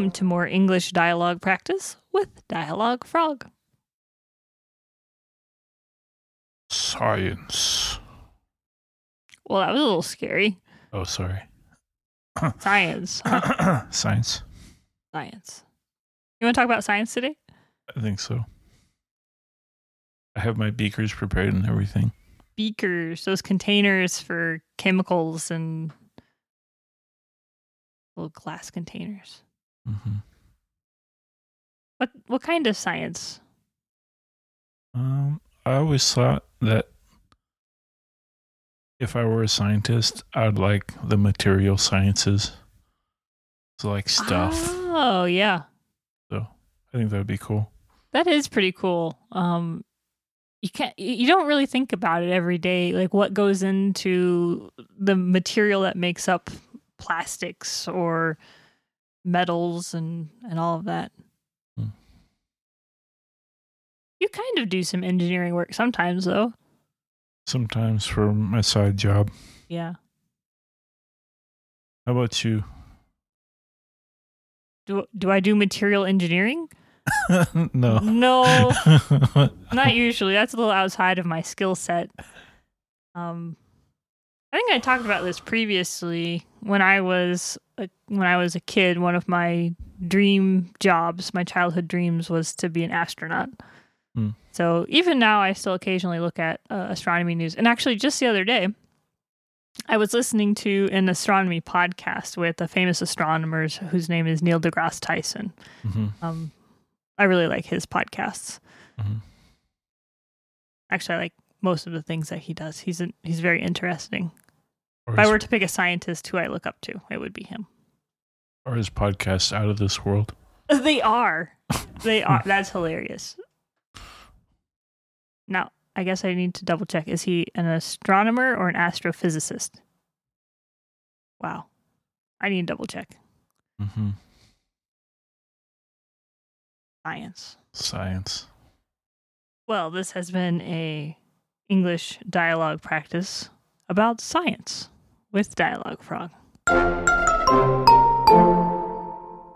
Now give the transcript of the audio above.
Welcome to more English dialogue practice with Dialogue Frog. Science. Well, that was a little scary. Oh, sorry. Science. huh? Science. science. You want to talk about science today? I think so. I have my beakers prepared and everything. Beakers, those containers for chemicals and little glass containers. Hmm What what kind of science? Um, I always thought that if I were a scientist, I'd like the material sciences. So like stuff. Oh, yeah. So I think that would be cool. That is pretty cool. Um you can't you don't really think about it every day like what goes into the material that makes up plastics or metals and and all of that. Hmm. You kind of do some engineering work sometimes though. Sometimes for my side job. Yeah. How about you? Do do I do material engineering? no. No. Not usually. That's a little outside of my skill set. Um, I think I talked about this previously when I was a, when I was a kid. One of my dream jobs, my childhood dreams, was to be an astronaut. Hmm. So even now, I still occasionally look at uh, astronomy news. And actually, just the other day, I was listening to an astronomy podcast with a famous astronomer whose name is Neil deGrasse Tyson. hmm Um, I really like his podcasts. Mhm. Actually, I like most of the things that he does. He's an, he's very interesting. Or If I were to pick a scientist who I look up to, it would be him. or his podcast out of this world. They are. They are. That's hilarious. Now, I guess I need to double check. Is he an astronomer or an astrophysicist? Wow. I need to double check. hmm Science. Science. Well, this has been a English dialogue practice about science with Dialogue Frog.